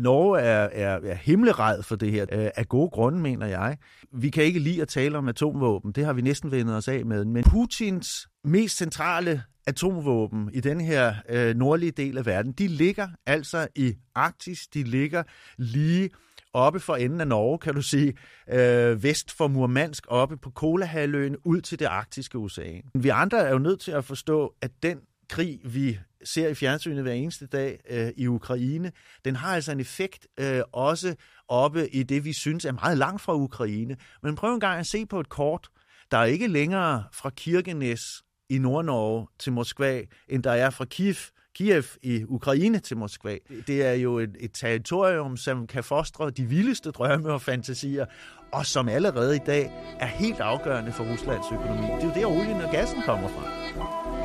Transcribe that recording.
Norge er, er, er himmelred for det her, øh, af gode grunde, mener jeg. Vi kan ikke lide at tale om atomvåben, det har vi næsten vendet os af med, men Putins mest centrale atomvåben i den her øh, nordlige del af verden, de ligger altså i Arktis, de ligger lige oppe for enden af Norge, kan du sige, øh, vest for Murmansk, oppe på Kolahalvøen, ud til det arktiske ocean. Vi andre er jo nødt til at forstå, at den krig, vi ser i fjernsynet hver eneste dag øh, i Ukraine, den har altså en effekt øh, også oppe i det, vi synes er meget langt fra Ukraine. Men prøv en gang at se på et kort. Der er ikke længere fra Kirkenes i Nordnorge til Moskva, end der er fra Kiev Kiev i Ukraine til Moskva. Det er jo et, et territorium, som kan fostre de vildeste drømme og fantasier, og som allerede i dag er helt afgørende for Ruslands økonomi. Det er jo der, olien og gassen kommer fra.